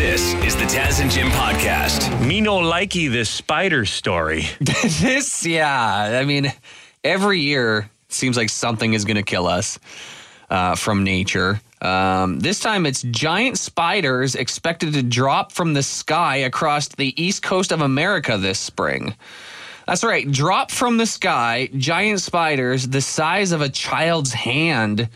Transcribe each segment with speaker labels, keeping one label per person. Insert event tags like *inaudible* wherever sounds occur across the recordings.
Speaker 1: This is the Taz and Jim podcast.
Speaker 2: Me no likey this spider story. *laughs*
Speaker 3: this, yeah. I mean, every year seems like something is going to kill us uh, from nature. Um, this time it's giant spiders expected to drop from the sky across the east coast of America this spring. That's right, drop from the sky, giant spiders the size of a child's hand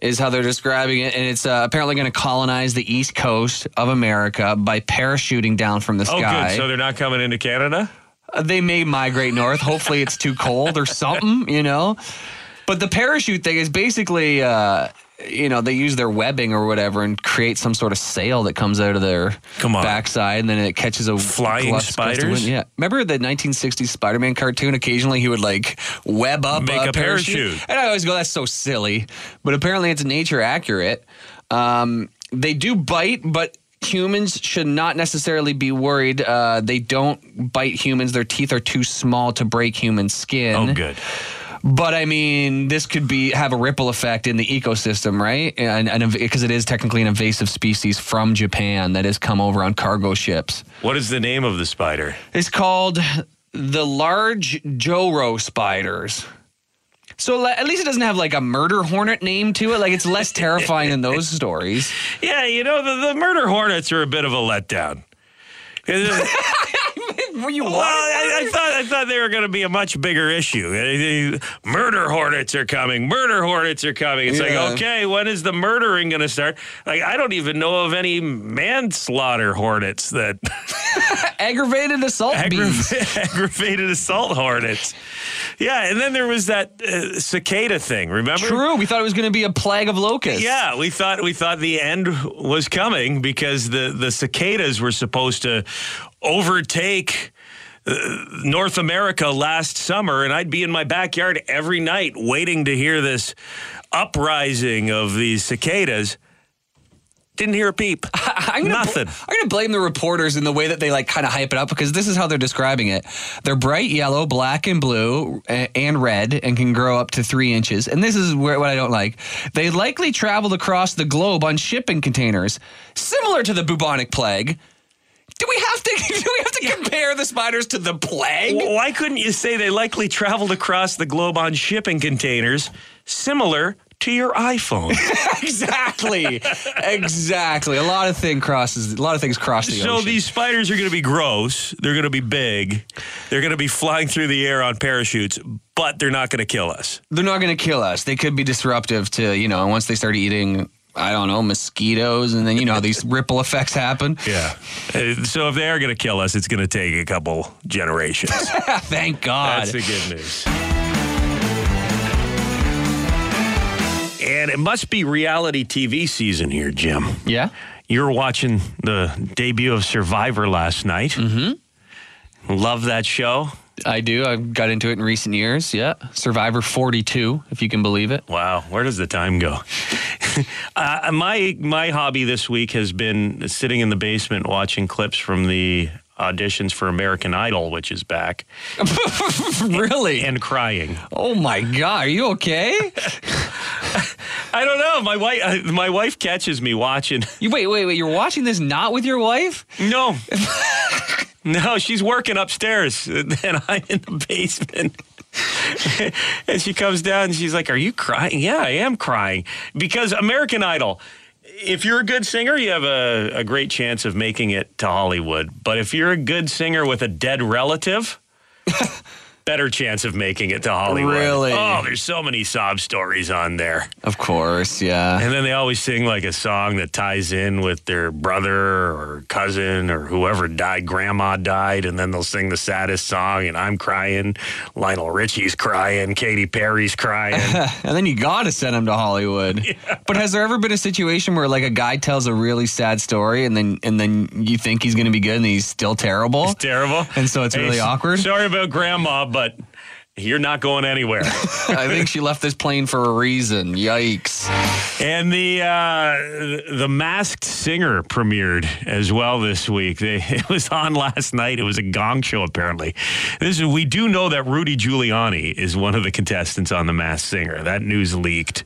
Speaker 3: is how they're describing it. And it's uh, apparently going to colonize the east coast of America by parachuting down from the
Speaker 2: Oh,
Speaker 3: sky.
Speaker 2: good. So they're not coming into Canada?
Speaker 3: Uh, they may migrate north. Hopefully, it's too cold or something, you know. But the parachute thing is basically, uh, you know, they use their webbing or whatever and create some sort of sail that comes out of their
Speaker 2: Come on.
Speaker 3: backside, and then it catches a
Speaker 2: Flying
Speaker 3: gust-
Speaker 2: spiders?
Speaker 3: Yeah, remember the 1960s Spider-Man cartoon? Occasionally, he would like web up
Speaker 2: Make
Speaker 3: a,
Speaker 2: a parachute.
Speaker 3: and I always go, "That's so silly," but apparently, it's nature accurate. Um, they do bite, but humans should not necessarily be worried. Uh, they don't bite humans; their teeth are too small to break human skin.
Speaker 2: Oh, good.
Speaker 3: But I mean, this could be have a ripple effect in the ecosystem, right? And because it is technically an invasive species from Japan that has come over on cargo ships.
Speaker 2: What is the name of the spider?
Speaker 3: It's called the large Joro spiders. So at least it doesn't have like a murder hornet name to it. Like it's less terrifying than those stories. *laughs*
Speaker 2: Yeah, you know, the, the murder hornets are a bit of a letdown. *laughs* well,
Speaker 3: Were you
Speaker 2: I, I thought I thought they were going to be a much bigger issue. Uh, Murder hornets are coming. Murder hornets are coming. It's
Speaker 3: Yeah.
Speaker 2: like, okay, when is the murdering going to start? Like, I don't even know of any manslaughter hornets that *laughs*
Speaker 3: aggravated assault bees?
Speaker 2: aggravated, *laughs* aggravated assault hornets. Yeah, and then there was that uh, cicada thing. Remember?
Speaker 3: True. We thought it was going to be a plague of locusts.
Speaker 2: Yeah, we thought we thought the end was coming because the the cicadas were supposed to overtake uh, North America last summer, and I'd be in my backyard every night waiting to hear this uprising of these cicadas. Didn't hear a peep. *laughs*
Speaker 3: I'm gonna,
Speaker 2: Nothing.
Speaker 3: I'm gonna blame the reporters in the way that they like kind of hype it up because this is how they're describing it. They're bright yellow, black and blue, a- and red, and can grow up to three inches. And this is where what I don't like. They likely traveled across the globe on shipping containers, similar to the bubonic plague. Do we have to? *laughs* Do we have to compare the spiders to the plague?
Speaker 2: Well, Why couldn't you say they likely traveled across the globe on shipping containers similar to your iPhone? *laughs*
Speaker 3: exactly, exactly. A lot of thing crosses. A lot of things cross the ocean.
Speaker 2: So
Speaker 3: ocean.
Speaker 2: these spiders are going to be gross. They're going to be big. They're going to be flying through the air on parachutes, but they're not going to kill us.
Speaker 3: they're not going to kill us. They could be disruptive to, you know, once they start eating, I don't know, mosquitoes, and then, you know, these ripple effects happen.
Speaker 2: Yeah. Uh, So if they are going to kill us, it's going to take a couple generations. *laughs*
Speaker 3: Thank God.
Speaker 2: That's the good news. And it must be reality TV season here, Jim.
Speaker 3: yeah.
Speaker 2: You were watching the debut of Survivor last night. Mm-hmm. Love that show.
Speaker 3: I do. I got into it in recent years. Yeah. Survivor 42, if you can believe it.
Speaker 2: Wow, where does the time go? *laughs* uh, my my hobby this week has been sitting in the basement watching clips from the auditions for American Idol, which is back, *laughs*
Speaker 3: really?
Speaker 2: and crying.
Speaker 3: oh my God. Are you okay? *laughs*
Speaker 2: I don't know. My wife uh, my wife catches me watching.
Speaker 3: You wait, wait, wait. You're watching this not with your wife?
Speaker 2: No. *laughs* No, she's working upstairs *laughs* and I'm in the basement. *laughs* and she comes down and she's like, Are you crying? Yeah, I am crying. Because American Idol, if you're a good singer, you have a, a great chance of making it to Hollywood. But if you're a good singer with a dead relative, better chance of making it to Hollywood.
Speaker 3: Really?
Speaker 2: Oh, there's so many sob stories on there.
Speaker 3: Of course. Yeah.
Speaker 2: And then they always sing like a song that ties in with their brother or cousin or whoever died. Grandma died, and then they'll sing the saddest song. And I'm crying. Lionel Richie's crying. Katy Perry's crying. *laughs*
Speaker 3: and then you got to send him to Hollywood. *laughs* But has there ever been a situation where like a guy tells a really sad story and then and then you think he's going to be good and he's still terrible?
Speaker 2: Terrible.
Speaker 3: And so it's really
Speaker 2: s-
Speaker 3: awkward?
Speaker 2: Sorry about Grandma, but you're not going anywhere. *laughs*
Speaker 3: I think she left this plane for a reason. Yikes.
Speaker 2: And the uh, the Masked Singer premiered as well this week. They, *laughs* it was on last night. It was a gong show apparently. This is, we do know that Rudy Giuliani is one of the contestants on the Masked Singer. That news leaked.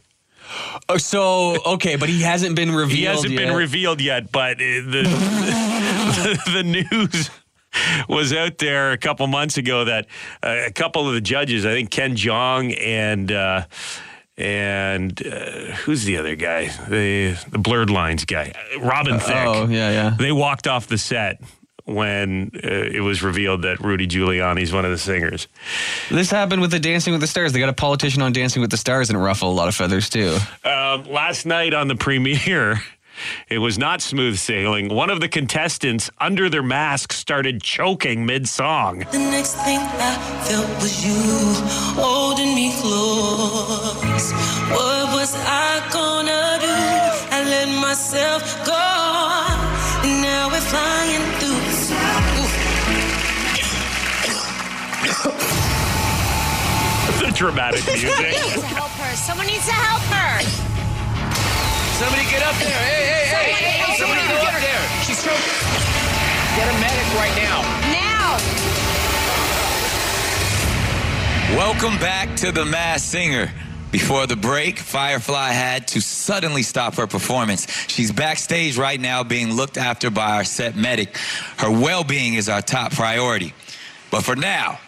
Speaker 3: Oh, so okay, but he hasn't been revealed.
Speaker 2: He hasn't
Speaker 3: yet.
Speaker 2: been revealed yet, but uh, the *laughs* the, news *laughs* was out there a couple months ago that uh, a couple of the judges, I think Ken Jeong and uh, and uh, who's the other guy, the the blurred lines guy, Robin Thicke.
Speaker 3: Oh yeah, yeah.
Speaker 2: They walked off the set when uh, it was revealed that Rudy Giuliani's one of the singers.
Speaker 3: This happened with the Dancing with the Stars. They got a politician on Dancing with the Stars and it ruffled a lot of feathers too.
Speaker 2: Um, last night on the premiere, *laughs* it was not smooth sailing. One of the contestants, under their mask, started choking mid song.
Speaker 4: The next thing I felt was you holding me close. What was I gonna do? I let myself go, and now we're flying through.
Speaker 2: the *laughs* dramatic music.
Speaker 5: to help her. Someone needs to help her.
Speaker 6: Somebody get up there. Hey, hey, hey, hey, hey, somebody go up there. She's choking. Get a medic right now.
Speaker 5: Now.
Speaker 7: Welcome back to The Masked Singer. Before the break, Firefly had to suddenly stop her performance. She's backstage right now being looked after by our set medic. Her well being is our top priority. But for now,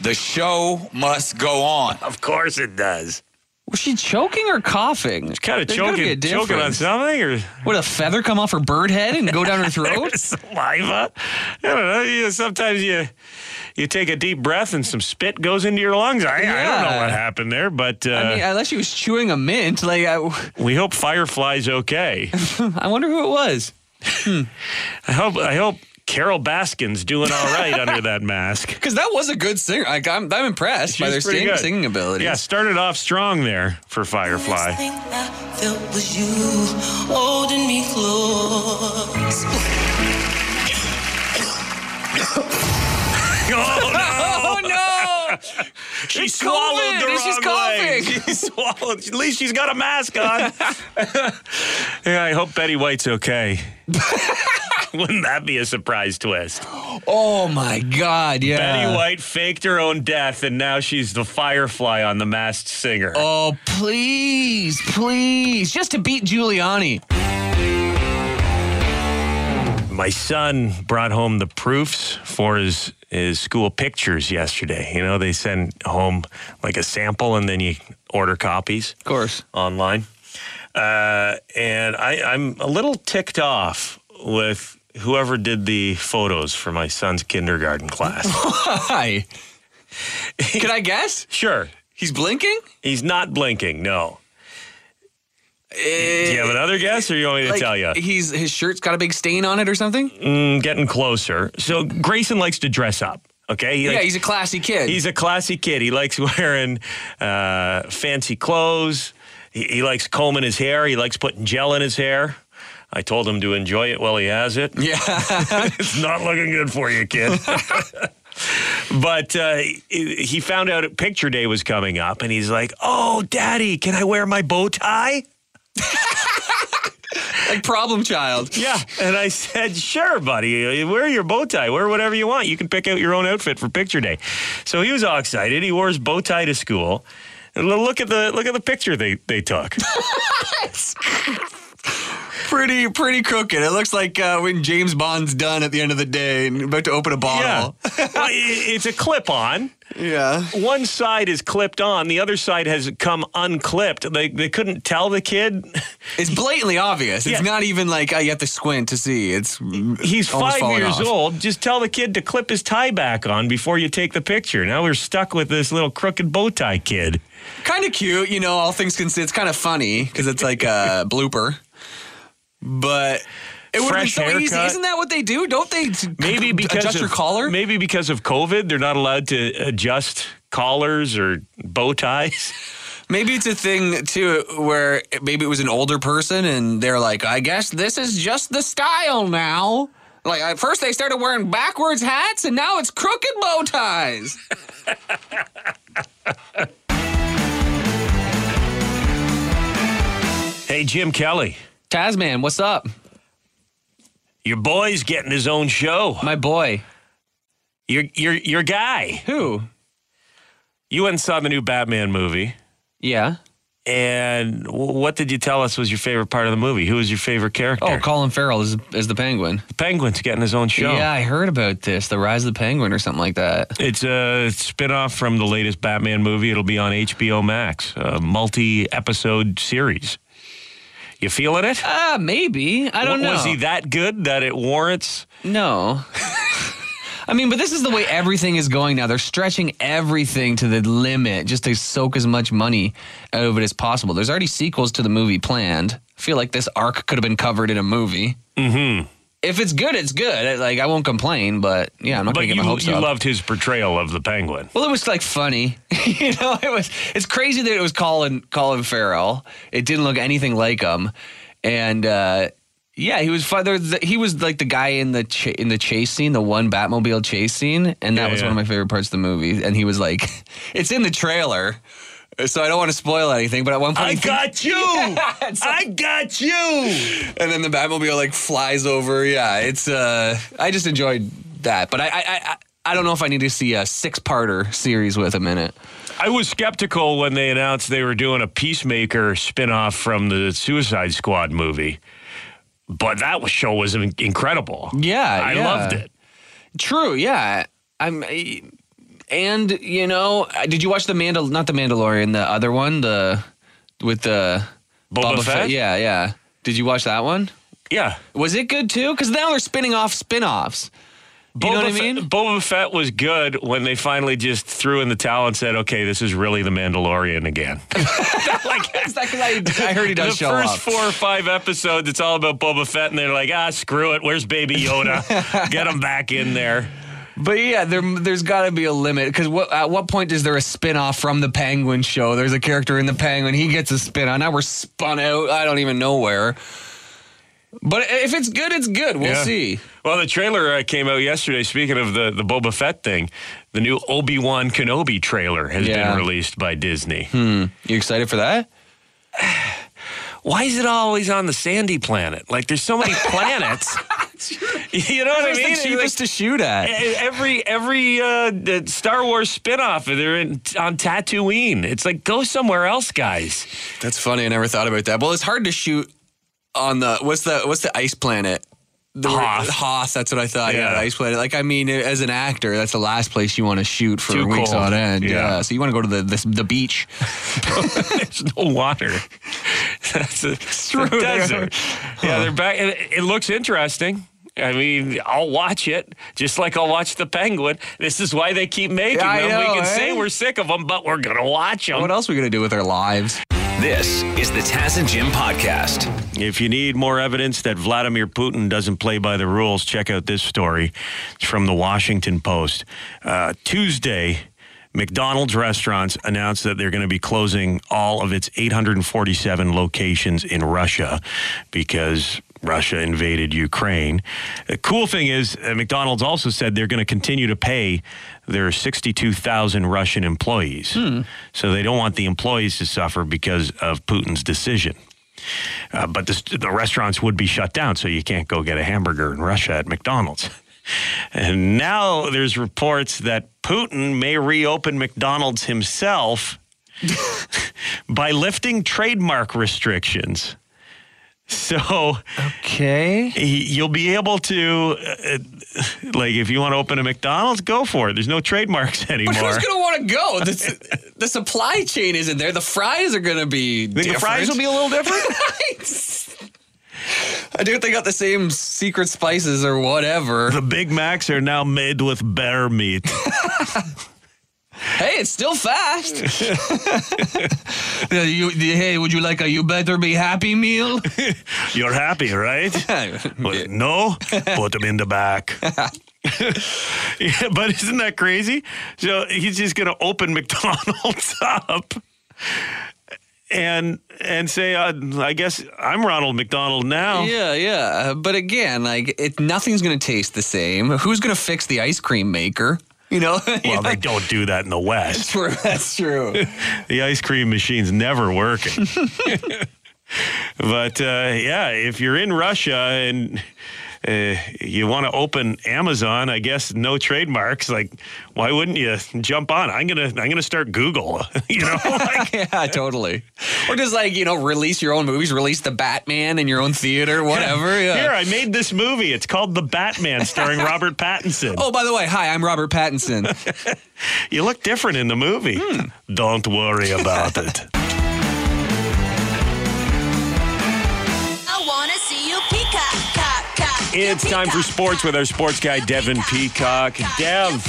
Speaker 7: the show must go on.
Speaker 2: of course it does.
Speaker 3: Was she choking or coughing?
Speaker 2: She's kind of
Speaker 3: There's gotta be a
Speaker 2: choking, choking on
Speaker 3: difference.
Speaker 2: something or
Speaker 3: Would a feather come off her bird head and go down her *laughs* throat?
Speaker 2: saliva. I don't know. You, sometimes you you take a deep breath and some spit goes into your lungs. I, I don't know
Speaker 3: Yeah.
Speaker 2: what happened there, but uh,
Speaker 3: I mean, unless she was chewing a mint, like I, *laughs*
Speaker 2: we hope Firefly's okay.
Speaker 3: I wonder who it was. *laughs*
Speaker 2: I hope I hope Carole Baskin's doing all right under that *laughs* mask.
Speaker 3: Because that was a good singer. Like I'm, I'm impressed by their sing, singing ability.
Speaker 2: Yeah, started off strong there for
Speaker 4: Next
Speaker 2: Firefly.
Speaker 4: thing I felt was you holding me close. *laughs*
Speaker 2: Oh no! *laughs*
Speaker 3: Oh no!
Speaker 2: She
Speaker 3: It's
Speaker 2: swallowed
Speaker 3: COVID,
Speaker 2: the
Speaker 3: and she's
Speaker 2: wrong way.
Speaker 3: coughing.
Speaker 2: She swallowed. At least she's got a mask on. yeah, I hope Betty White's okay. *laughs* Wouldn't that be a surprise twist?
Speaker 3: Oh my God! Yeah.
Speaker 2: Betty White faked her own death, and now she's the Firefly on The Masked Singer.
Speaker 3: Oh please, please, just to beat Giuliani.
Speaker 2: My son brought home the proofs for his his school pictures yesterday. You know, they send home like a sample, and then you order copies.
Speaker 3: Of course.
Speaker 2: online. Uh, and I, I'm a little ticked off with whoever did the photos for my son's kindergarten class. *laughs*
Speaker 3: Hi. Can I guess?
Speaker 2: sure,
Speaker 3: He's blinking.
Speaker 2: he's not blinking. No. Do you have another guess, or you want me to
Speaker 3: Like,
Speaker 2: tell you?
Speaker 3: He's his shirt's got a big stain on it or something.
Speaker 2: Mm, getting closer. So Grayson likes to dress up. Okay, He
Speaker 3: yeah,
Speaker 2: likes-
Speaker 3: he's a classy kid.
Speaker 2: He's a classy kid. He likes *laughs* wearing uh, fancy clothes. He, he likes combing his hair. He likes putting gel in his hair. I told him to enjoy it while he has it.
Speaker 3: yeah. *laughs*
Speaker 2: it's not looking good for you, kid. *laughs* but uh, he he found out picture day was coming up, and he's like, "Oh, Daddy, can I wear my bow tie?" *laughs*
Speaker 3: like problem child.
Speaker 2: Yeah, and I said, "Sure, buddy. Wear your bow tie. Wear whatever you want. You can pick out your own outfit for picture day." So he was all excited. He wore his bow tie to school. And look at the look at the picture they they took.
Speaker 3: Pretty, pretty crooked. It looks like uh, when James Bond's done at the end of the day and about to open a
Speaker 2: yeah,
Speaker 3: bottle.
Speaker 2: well, it's a clip on.
Speaker 3: Yeah.
Speaker 2: one side is clipped on, the other side has come unclipped. They they couldn't tell the kid.
Speaker 3: It's blatantly obvious. It's
Speaker 2: Yeah.
Speaker 3: not even like uh, you have to squint to see. It's
Speaker 2: He's five years
Speaker 3: off.
Speaker 2: old. Just tell the kid to clip his tie back on before you take the picture. Now we're stuck with this little crooked bow tie kid.
Speaker 3: Kind of cute, you know. All things considered, it's kind of funny because it's like a *laughs* blooper. But it would
Speaker 2: Fresh
Speaker 3: so easy. Isn't that what they do? Don't they
Speaker 2: Maybe because
Speaker 3: adjust
Speaker 2: of,
Speaker 3: your collar?
Speaker 2: Maybe because of COVID, they're not allowed to adjust collars or bow ties. *laughs*
Speaker 3: Maybe it's a thing too where maybe it was an older person and they're like, I guess this is just the style now. Like at first they started wearing backwards hats and now it's crooked bow ties.
Speaker 2: Hey, Jim Kelly,
Speaker 3: Tasman, what's up?
Speaker 2: your boy's getting his own show.
Speaker 3: My boy.
Speaker 2: Your your your guy.
Speaker 3: Who?
Speaker 2: You went and saw the new Batman movie.
Speaker 3: Yeah.
Speaker 2: And what did you tell us was your favorite part of the movie? Who was your favorite character?
Speaker 3: Oh, Colin Farrell is, is the penguin.
Speaker 2: the Penguin's getting his own show.
Speaker 3: Yeah, I heard about this. The Rise of the Penguin or something like that.
Speaker 2: It's a spin-off from the latest Batman movie. It'll be on HBO Max, a multi-episode series. You feeling it?
Speaker 3: Ah, maybe. I don't know.
Speaker 2: Was he that good that it warrants?
Speaker 3: No. *laughs* I mean, but this is the way everything is going now. They're stretching everything to the limit just to soak as much money out of it as possible. There's already sequels to the movie planned. I feel like this arc could have been covered in a movie. Mm-hmm. If it's good, it's good. Like I won't complain, but yeah, I'm not
Speaker 2: But
Speaker 3: gonna get
Speaker 2: you,
Speaker 3: my hopes
Speaker 2: you
Speaker 3: up.
Speaker 2: loved his portrayal of the Penguin.
Speaker 3: Well, it was like funny, *laughs* you know. It was. It's crazy that it was Colin Colin Farrell. It didn't look anything like him, and uh, yeah, he was fun. There, the, he was like the guy in the ch- in the chase scene, the one Batmobile chase scene, and that
Speaker 2: Yeah,
Speaker 3: was
Speaker 2: yeah.
Speaker 3: one of my favorite parts of the movie. And he was like, *laughs* it's in the trailer, so I don't want to spoil anything. But at one point,
Speaker 2: I
Speaker 3: he thinks-
Speaker 2: got you. *laughs*
Speaker 3: it's
Speaker 2: I got you.
Speaker 3: and then the Batmobile like flies over. Yeah, it's. uh I just enjoyed that, but I I I, I don't know if I need to see a six parter series with him in it.
Speaker 2: I was skeptical when they announced they were doing a Peacemaker spin-off from the Suicide Squad movie. But that show was incredible.
Speaker 3: Yeah,
Speaker 2: I
Speaker 3: yeah.
Speaker 2: loved it.
Speaker 3: True, yeah. I'm and you know, did you watch the Mandal not the Mandalorian, the other one, the with the
Speaker 2: Boba Fett?
Speaker 3: Yeah, yeah. Did you watch that one?
Speaker 2: Yeah.
Speaker 3: Was it good too? Because now they're spinning off spin-offs. You know what I
Speaker 2: Fe-
Speaker 3: mean?
Speaker 2: Boba Fett was good when they finally just threw in the towel and said, "Okay, this is really the Mandalorian again." *laughs* like *laughs*
Speaker 3: Exactly. I, I heard he
Speaker 2: the
Speaker 3: does show
Speaker 2: first
Speaker 3: up.
Speaker 2: four or five episodes, it's all about Boba Fett, and they're like, "Ah, screw it. Where's Baby Yoda? *laughs* Get him back in there."
Speaker 3: But yeah, there, there's got to be a limit because what, at what point is there a spin off from the Penguin show? There's a character in the Penguin, he gets a spin on. Now we're spun out. I don't even know where. But if it's good, it's good. We'll
Speaker 2: Yeah.
Speaker 3: see.
Speaker 2: Well, the trailer uh, came out yesterday. Speaking of the, the Boba Fett thing, the new Obi Wan Kenobi trailer has
Speaker 3: Yeah.
Speaker 2: been released by Disney.
Speaker 3: You excited for that? *sighs*
Speaker 2: Why is it always on the sandy planet? Like, there's so many *laughs* planets. *laughs* *laughs* you know what I
Speaker 3: It's
Speaker 2: mean?
Speaker 3: the cheapest to shoot at.
Speaker 2: Every every uh, the Star Wars spinoff, they're in, on Tatooine. It's like go somewhere else, guys.
Speaker 3: That's funny. I never thought about that. Well, it's hard to shoot on the what's the what's the ice planet? The
Speaker 2: Hoth.
Speaker 3: Hoth. That's what I thought. Yeah,
Speaker 2: Yeah.
Speaker 3: the ice planet. Like I mean, as an actor, that's the last place you want to shoot for
Speaker 2: Too
Speaker 3: weeks
Speaker 2: cold.
Speaker 3: on end.
Speaker 2: Yeah.
Speaker 3: Yeah. So you want to go to the the, the beach. *laughs* *laughs*
Speaker 2: There's no water. That's a,
Speaker 3: true.
Speaker 2: the desert. Yeah, they're back. It, it looks interesting. I mean, I'll watch it just like I'll watch the Penguin. This is why they keep making
Speaker 3: Yeah, I
Speaker 2: them. we
Speaker 3: know,
Speaker 2: can say
Speaker 3: eh?
Speaker 2: we're sick of them, but we're gonna watch them.
Speaker 3: What else are we gonna do with our lives?
Speaker 1: This is the Taz and Jim podcast.
Speaker 2: If you need more evidence that Vladimir Putin doesn't play by the rules, check out this story. It's from the Washington Post. Uh, Tuesday, McDonald's restaurants announced that they're going to be closing all of its 847 locations in Russia because Russia invaded Ukraine. The cool thing is, uh, McDonald's also said they're going to continue to pay their 62,000 Russian employees. So they don't want the employees to suffer because of Putin's decision. Uh, but the, the restaurants would be shut down, so you can't go get a hamburger in Russia at McDonald's. *laughs* And now there's reports that Putin may reopen McDonald's himself *laughs* *laughs* by lifting trademark restrictions. So
Speaker 3: Okay.
Speaker 2: he- you'll be able to, uh, like, if you want to open a McDonald's, go for it. There's no trademarks anymore.
Speaker 3: But who's gonna want to go? The, the supply chain isn't there. The fries are gonna be.
Speaker 2: Think the fries will be a little different? *laughs*
Speaker 3: I do think they got the same secret spices or whatever.
Speaker 2: the Big Macs are now made with bear meat. *laughs*
Speaker 3: Hey, it's still fast. *laughs* you, hey, would you like a "You Better Be Happy" meal? *laughs*
Speaker 2: You're happy, right? *laughs* Well, No, put them in the back. yeah, but isn't that crazy? So he's just going to open McDonald's up and and say, uh, "I guess I'm Ronald McDonald now."
Speaker 3: Yeah, yeah. But again, like, it, nothing's gonna taste the same. Who's gonna fix the ice cream maker? You know.
Speaker 2: Well, *laughs* they don't do that in the West.
Speaker 3: That's True. That's true. *laughs*
Speaker 2: The ice cream machine's never working. *laughs* but uh, yeah, if you're in Russia and uh, you want to open Amazon, I guess no trademarks. Like, why wouldn't you jump on? I'm gonna I'm gonna start Google. *laughs* you know, like, *laughs*
Speaker 3: yeah, totally. Or just like you know, release your own movies, release the Batman in your own theater, whatever. Yeah.
Speaker 2: Here, I made this movie. It's called The Batman, starring *laughs* Robert Pattinson.
Speaker 3: Oh, by the way, hi, I'm Robert Pattinson.
Speaker 2: You look different in the movie. Don't worry about it. It's time for sports with our sports guy, Devin Peacock.
Speaker 5: peacock,
Speaker 2: Dev,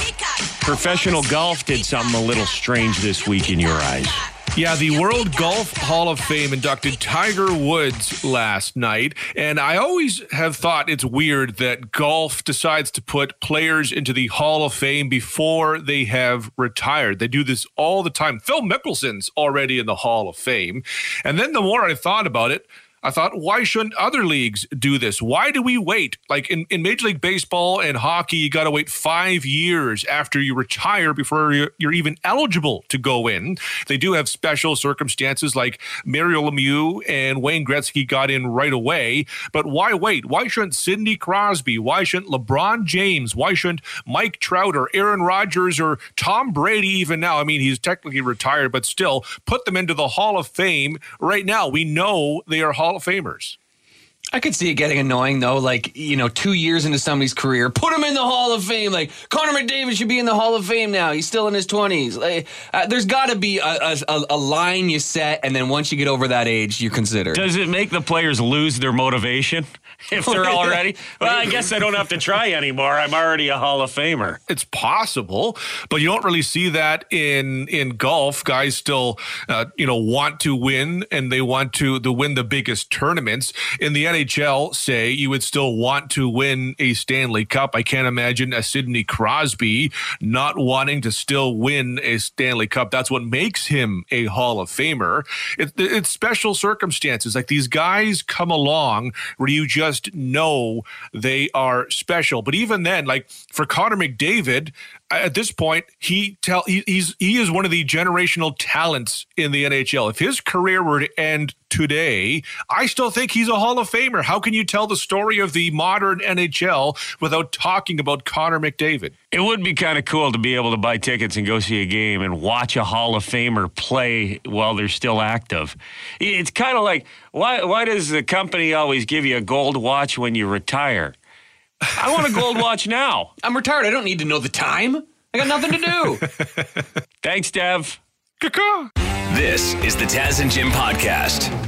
Speaker 2: professional golf did something a little strange this week in your eyes.
Speaker 8: Yeah, the World Golf Hall of Fame inducted Tiger Woods last night. And I always have thought it's weird that golf decides to put players into the Hall of Fame before they have retired. They do this all the time. Phil Mickelson's already in the Hall of Fame. And then the more I thought about it, I thought, why shouldn't other leagues do this? Why do we wait? Like in, in Major League Baseball and hockey, you got to wait five years after you retire before you're, you're even eligible to go in. They do have special circumstances like Mario Lemieux and Wayne Gretzky got in right away. But why wait? Why shouldn't Sidney Crosby? Why shouldn't LeBron James? Why shouldn't Mike Trout or Aaron Rodgers or Tom Brady even now? I mean, he's technically retired, but still put them into the Hall of Fame right now. We know they are Hall of Famers.
Speaker 3: I could see it getting annoying though. Like you know, two years into somebody's career, put him in the Hall of Fame. Like Connor McDavid should be in the Hall of Fame now. He's still in his twenties. Like, uh, there's got to be a, a, a- a line you set, and then once you get over that age, you consider.
Speaker 2: Does it make the players lose their motivation *laughs* if they're already? Well, I guess I don't have to try anymore. I'm already a Hall of Famer.
Speaker 8: it's possible, but you don't really see that in in golf. Guys still, uh, you know, want to win and they want to to win the biggest tournaments. In the NHL, say you would still want to win a Stanley Cup. I can't imagine a Sidney Crosby not wanting to still win a Stanley Cup. That's what makes him a Hall of Famer. It, it's special circumstances. Like these guys come along where you just know they are special. But even then, like for Connor McDavid, at this point, he tell he, he's he is one of the generational talents in the NHL. If his career were to end today, I still think he's a Hall of Famer. How can you tell the story of the modern NHL without talking about Connor McDavid?
Speaker 2: It would be kind of cool to be able to buy tickets and go see a game and watch a Hall of Famer play while they're still active. It's kind of like why why does the company always give you a gold watch when you retire? I want a gold watch now. *laughs*
Speaker 3: I'm retired. I don't need to know the time. I got nothing to do. *laughs*
Speaker 2: Thanks, Dev.
Speaker 8: Caw-caw.
Speaker 1: This is the Taz and Jim podcast.